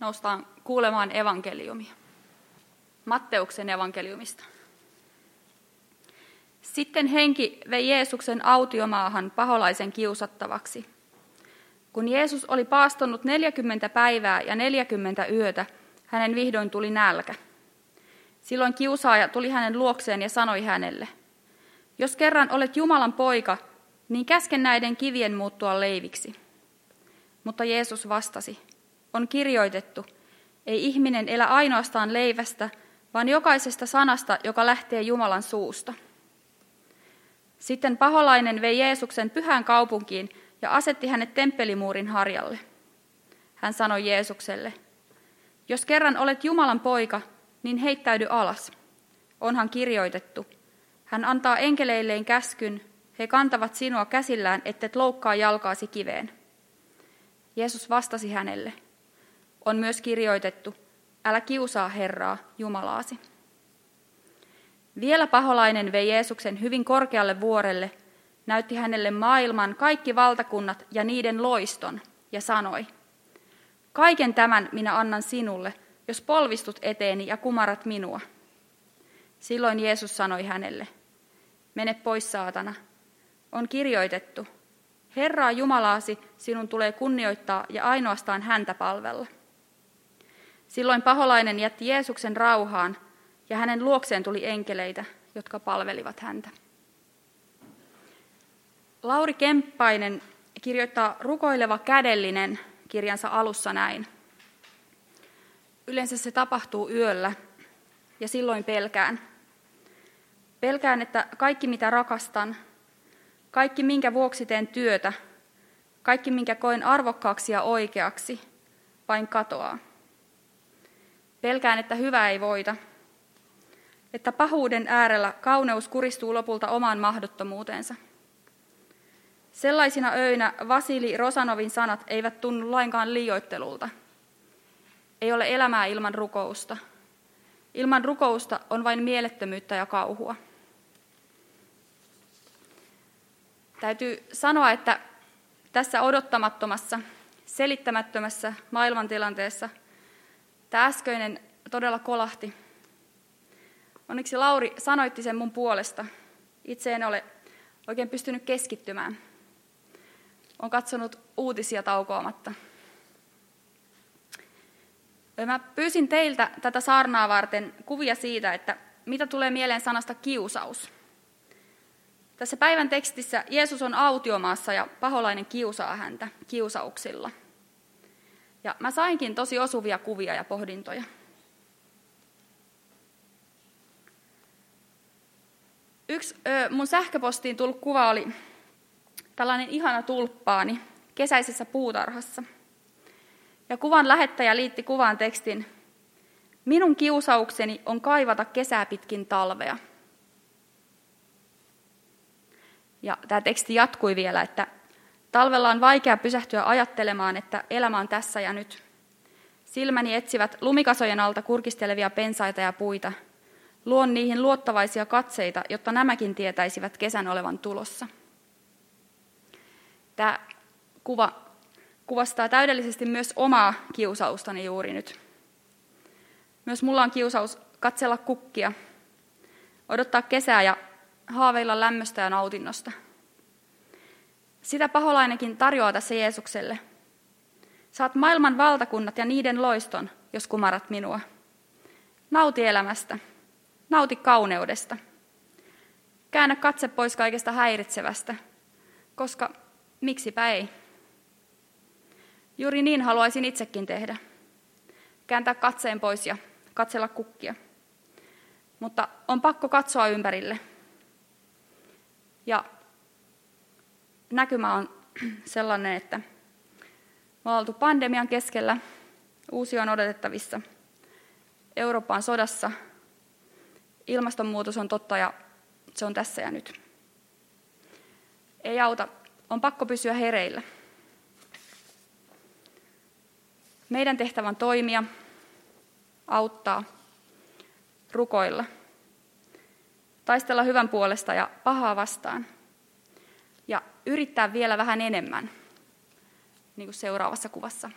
noustaan kuulemaan evankeliumia. Matteuksen evankeliumista. Sitten henki vei Jeesuksen autiomaahan paholaisen kiusattavaksi. Kun Jeesus oli paastonut 40 päivää ja 40 yötä, hänen vihdoin tuli nälkä. Silloin kiusaaja tuli hänen luokseen ja sanoi hänelle, jos kerran olet Jumalan poika, niin käsken näiden kivien muuttua leiviksi. Mutta Jeesus vastasi, on kirjoitettu, ei ihminen elä ainoastaan leivästä, vaan jokaisesta sanasta, joka lähtee Jumalan suusta. Sitten paholainen vei Jeesuksen pyhään kaupunkiin ja asetti hänet temppelimuurin harjalle. Hän sanoi Jeesukselle, jos kerran olet Jumalan poika, niin heittäydy alas. Onhan kirjoitettu, hän antaa enkeleilleen käskyn, he kantavat sinua käsillään, ettet loukkaa jalkaasi kiveen. Jeesus vastasi hänelle, on myös kirjoitettu, älä kiusaa Herraa, Jumalaasi. Vielä paholainen vei Jeesuksen hyvin korkealle vuorelle, näytti hänelle maailman kaikki valtakunnat ja niiden loiston ja sanoi, kaiken tämän minä annan sinulle, jos polvistut eteeni ja kumarat minua. Silloin Jeesus sanoi hänelle, mene pois saatana, on kirjoitettu, Herraa Jumalaasi sinun tulee kunnioittaa ja ainoastaan häntä palvella. Silloin paholainen jätti Jeesuksen rauhaan ja hänen luokseen tuli enkeleitä, jotka palvelivat häntä. Lauri Kemppainen kirjoittaa Rukoileva kädellinen kirjansa alussa näin. Yleensä se tapahtuu yöllä ja silloin pelkään. Pelkään, että kaikki mitä rakastan, kaikki minkä vuoksi teen työtä, kaikki minkä koen arvokkaaksi ja oikeaksi, vain katoaa. Pelkään, että hyvä ei voita, että pahuuden äärellä kauneus kuristuu lopulta omaan mahdottomuuteensa. Sellaisina öinä Vasili Rosanovin sanat eivät tunnu lainkaan liioittelulta. Ei ole elämää ilman rukousta. Ilman rukousta on vain mielettömyyttä ja kauhua. Täytyy sanoa, että tässä odottamattomassa, selittämättömässä maailmantilanteessa tämä äskeinen todella kolahti. Onneksi Lauri sanoitti sen mun puolesta. Itse en ole oikein pystynyt keskittymään. Olen katsonut uutisia taukoamatta. Mä pyysin teiltä tätä saarnaa varten kuvia siitä, että mitä tulee mieleen sanasta kiusaus. Tässä päivän tekstissä Jeesus on autiomaassa ja paholainen kiusaa häntä kiusauksilla. Ja mä sainkin tosi osuvia kuvia ja pohdintoja. Yksi ö, mun sähköpostiin tullut kuva oli tällainen ihana tulppaani kesäisessä puutarhassa. Ja kuvan lähettäjä liitti kuvaan tekstin, minun kiusaukseni on kaivata kesää pitkin talvea. Ja tämä teksti jatkui vielä, että talvella on vaikea pysähtyä ajattelemaan, että elämä on tässä ja nyt. Silmäni etsivät lumikasojen alta kurkistelevia pensaita ja puita. Luon niihin luottavaisia katseita, jotta nämäkin tietäisivät kesän olevan tulossa. Tämä kuva kuvastaa täydellisesti myös omaa kiusaustani juuri nyt. Myös mulla on kiusaus katsella kukkia, odottaa kesää ja haaveilla lämmöstä ja nautinnosta. Sitä paholainenkin tarjoaa tässä Jeesukselle. Saat maailman valtakunnat ja niiden loiston, jos kumarat minua. Nauti elämästä. Nauti kauneudesta. Käännä katse pois kaikesta häiritsevästä, koska miksipä ei. Juuri niin haluaisin itsekin tehdä. Kääntää katseen pois ja katsella kukkia. Mutta on pakko katsoa ympärille. Ja näkymä on sellainen, että me oltu pandemian keskellä, uusi on odotettavissa, Eurooppa on sodassa, ilmastonmuutos on totta ja se on tässä ja nyt. Ei auta, on pakko pysyä hereillä. Meidän tehtävä on toimia, auttaa, rukoilla, taistella hyvän puolesta ja pahaa vastaan yrittää vielä vähän enemmän, niin kuin seuraavassa kuvassa.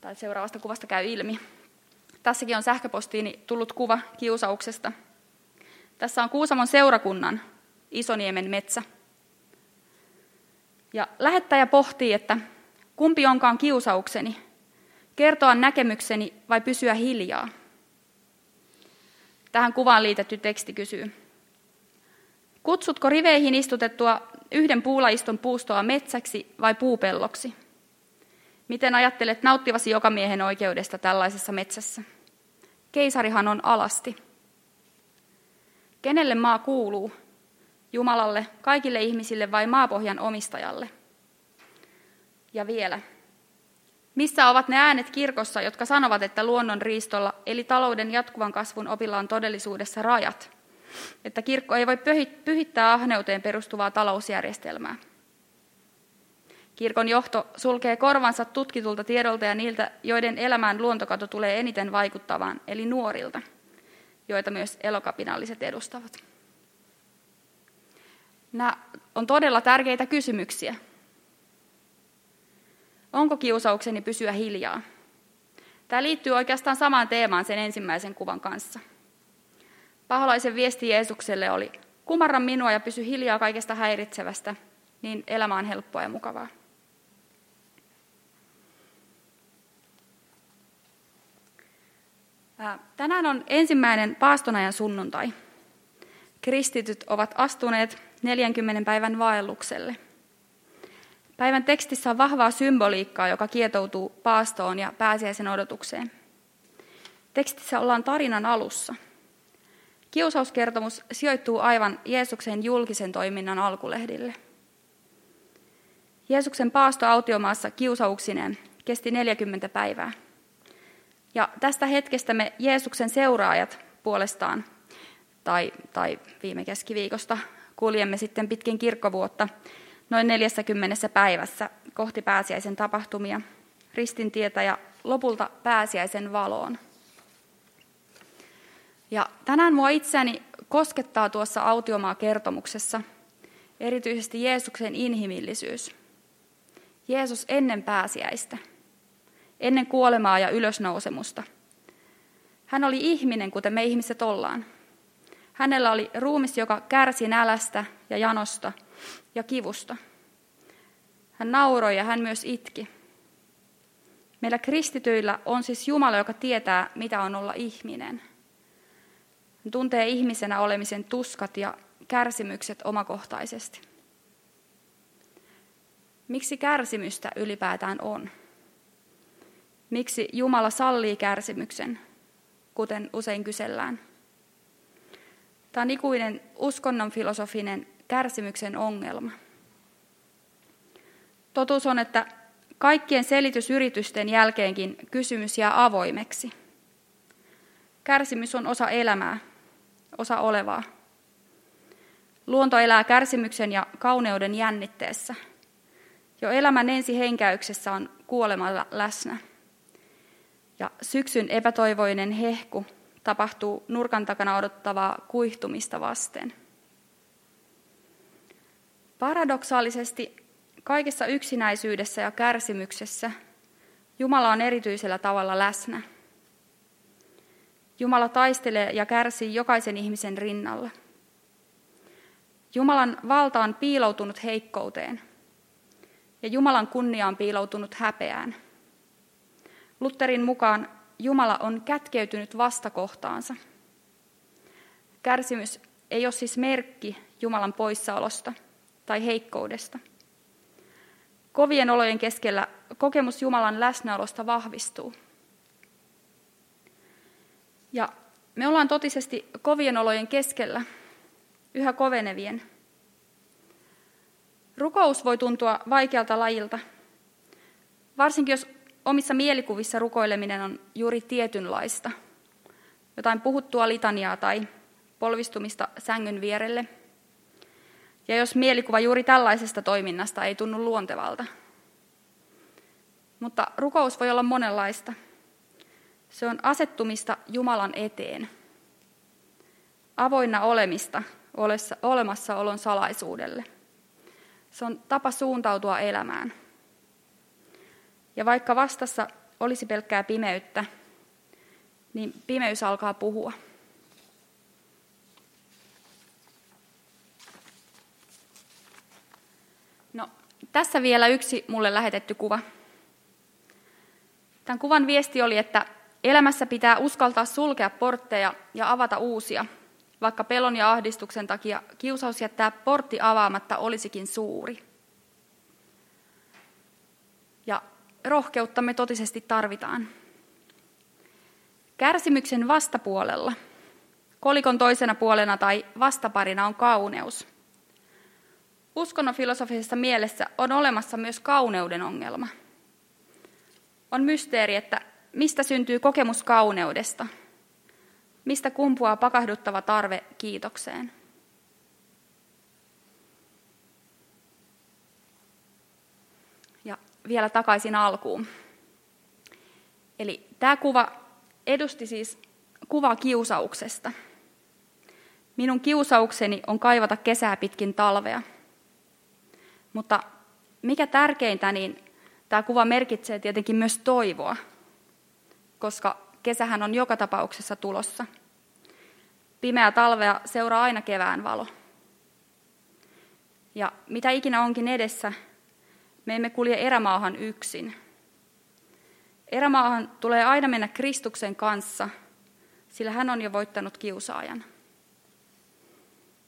tai seuraavasta kuvasta käy ilmi. Tässäkin on sähköpostiini tullut kuva kiusauksesta. Tässä on Kuusamon seurakunnan Isoniemen metsä. Ja lähettäjä pohtii, että kumpi onkaan kiusaukseni, kertoa näkemykseni vai pysyä hiljaa. Tähän kuvaan liitetty teksti kysyy. Kutsutko riveihin istutettua yhden puulaiston puustoa metsäksi vai puupelloksi? Miten ajattelet nauttivasi joka miehen oikeudesta tällaisessa metsässä? Keisarihan on alasti. Kenelle maa kuuluu? Jumalalle, kaikille ihmisille vai maapohjan omistajalle? Ja vielä, missä ovat ne äänet kirkossa, jotka sanovat, että luonnon riistolla, eli talouden jatkuvan kasvun opilla on todellisuudessa rajat? Että kirkko ei voi pyhittää ahneuteen perustuvaa talousjärjestelmää. Kirkon johto sulkee korvansa tutkitulta tiedolta ja niiltä, joiden elämään luontokato tulee eniten vaikuttavaan, eli nuorilta, joita myös elokapinalliset edustavat. Nämä on todella tärkeitä kysymyksiä. Onko kiusaukseni pysyä hiljaa? Tämä liittyy oikeastaan samaan teemaan sen ensimmäisen kuvan kanssa. Paholaisen viesti Jeesukselle oli, kumarra minua ja pysy hiljaa kaikesta häiritsevästä, niin elämä on helppoa ja mukavaa. Tänään on ensimmäinen paastonajan sunnuntai. Kristityt ovat astuneet 40 päivän vaellukselle. Päivän tekstissä on vahvaa symboliikkaa, joka kietoutuu paastoon ja pääsiäisen odotukseen. Tekstissä ollaan tarinan alussa. Kiusauskertomus sijoittuu aivan Jeesuksen julkisen toiminnan alkulehdille. Jeesuksen paasto autiomaassa kiusauksineen kesti 40 päivää. Ja tästä hetkestä me Jeesuksen seuraajat puolestaan, tai, tai viime keskiviikosta, kuljemme sitten pitkin kirkkovuotta noin 40 päivässä kohti pääsiäisen tapahtumia, ristin tietä ja lopulta pääsiäisen valoon. Ja tänään mua itseäni koskettaa tuossa autiomaa-kertomuksessa erityisesti Jeesuksen inhimillisyys. Jeesus ennen pääsiäistä – ennen kuolemaa ja ylösnousemusta. Hän oli ihminen, kuten me ihmiset ollaan. Hänellä oli ruumis, joka kärsi nälästä ja janosta ja kivusta. Hän nauroi ja hän myös itki. Meillä kristityillä on siis Jumala, joka tietää, mitä on olla ihminen. Tuntee ihmisenä olemisen tuskat ja kärsimykset omakohtaisesti. Miksi kärsimystä ylipäätään on? Miksi Jumala sallii kärsimyksen, kuten usein kysellään? Tämä on ikuinen uskonnon filosofinen kärsimyksen ongelma. Totuus on, että kaikkien selitysyritysten jälkeenkin kysymys jää avoimeksi. Kärsimys on osa elämää, osa olevaa. Luonto elää kärsimyksen ja kauneuden jännitteessä. Jo elämän ensi henkäyksessä on kuolema läsnä. Ja syksyn epätoivoinen hehku tapahtuu nurkan takana odottavaa kuihtumista vasten. Paradoksaalisesti kaikessa yksinäisyydessä ja kärsimyksessä Jumala on erityisellä tavalla läsnä. Jumala taistelee ja kärsii jokaisen ihmisen rinnalla. Jumalan valta on piiloutunut heikkouteen ja Jumalan kunnia on piiloutunut häpeään. Lutherin mukaan Jumala on kätkeytynyt vastakohtaansa. Kärsimys ei ole siis merkki Jumalan poissaolosta tai heikkoudesta. Kovien olojen keskellä kokemus Jumalan läsnäolosta vahvistuu. Ja me ollaan totisesti kovien olojen keskellä, yhä kovenevien. Rukous voi tuntua vaikealta lajilta, varsinkin jos omissa mielikuvissa rukoileminen on juuri tietynlaista. Jotain puhuttua litaniaa tai polvistumista sängyn vierelle. Ja jos mielikuva juuri tällaisesta toiminnasta ei tunnu luontevalta. Mutta rukous voi olla monenlaista. Se on asettumista Jumalan eteen. Avoinna olemista olemassaolon salaisuudelle. Se on tapa suuntautua elämään – ja vaikka vastassa olisi pelkkää pimeyttä, niin pimeys alkaa puhua. No, tässä vielä yksi mulle lähetetty kuva. Tämän kuvan viesti oli, että elämässä pitää uskaltaa sulkea portteja ja avata uusia, vaikka pelon ja ahdistuksen takia kiusaus jättää portti avaamatta olisikin suuri. Ja rohkeutta me totisesti tarvitaan. Kärsimyksen vastapuolella, kolikon toisena puolena tai vastaparina on kauneus. Uskonnon filosofisessa mielessä on olemassa myös kauneuden ongelma. On mysteeri, että mistä syntyy kokemus kauneudesta, mistä kumpuaa pakahduttava tarve kiitokseen. Ja vielä takaisin alkuun. Eli tämä kuva edusti siis kuva kiusauksesta. Minun kiusaukseni on kaivata kesää pitkin talvea. Mutta mikä tärkeintä, niin tämä kuva merkitsee tietenkin myös toivoa, koska kesähän on joka tapauksessa tulossa. Pimeä talvea seuraa aina kevään valo. Ja mitä ikinä onkin edessä, me emme kulje erämaahan yksin. Erämaahan tulee aina mennä Kristuksen kanssa, sillä hän on jo voittanut kiusaajan.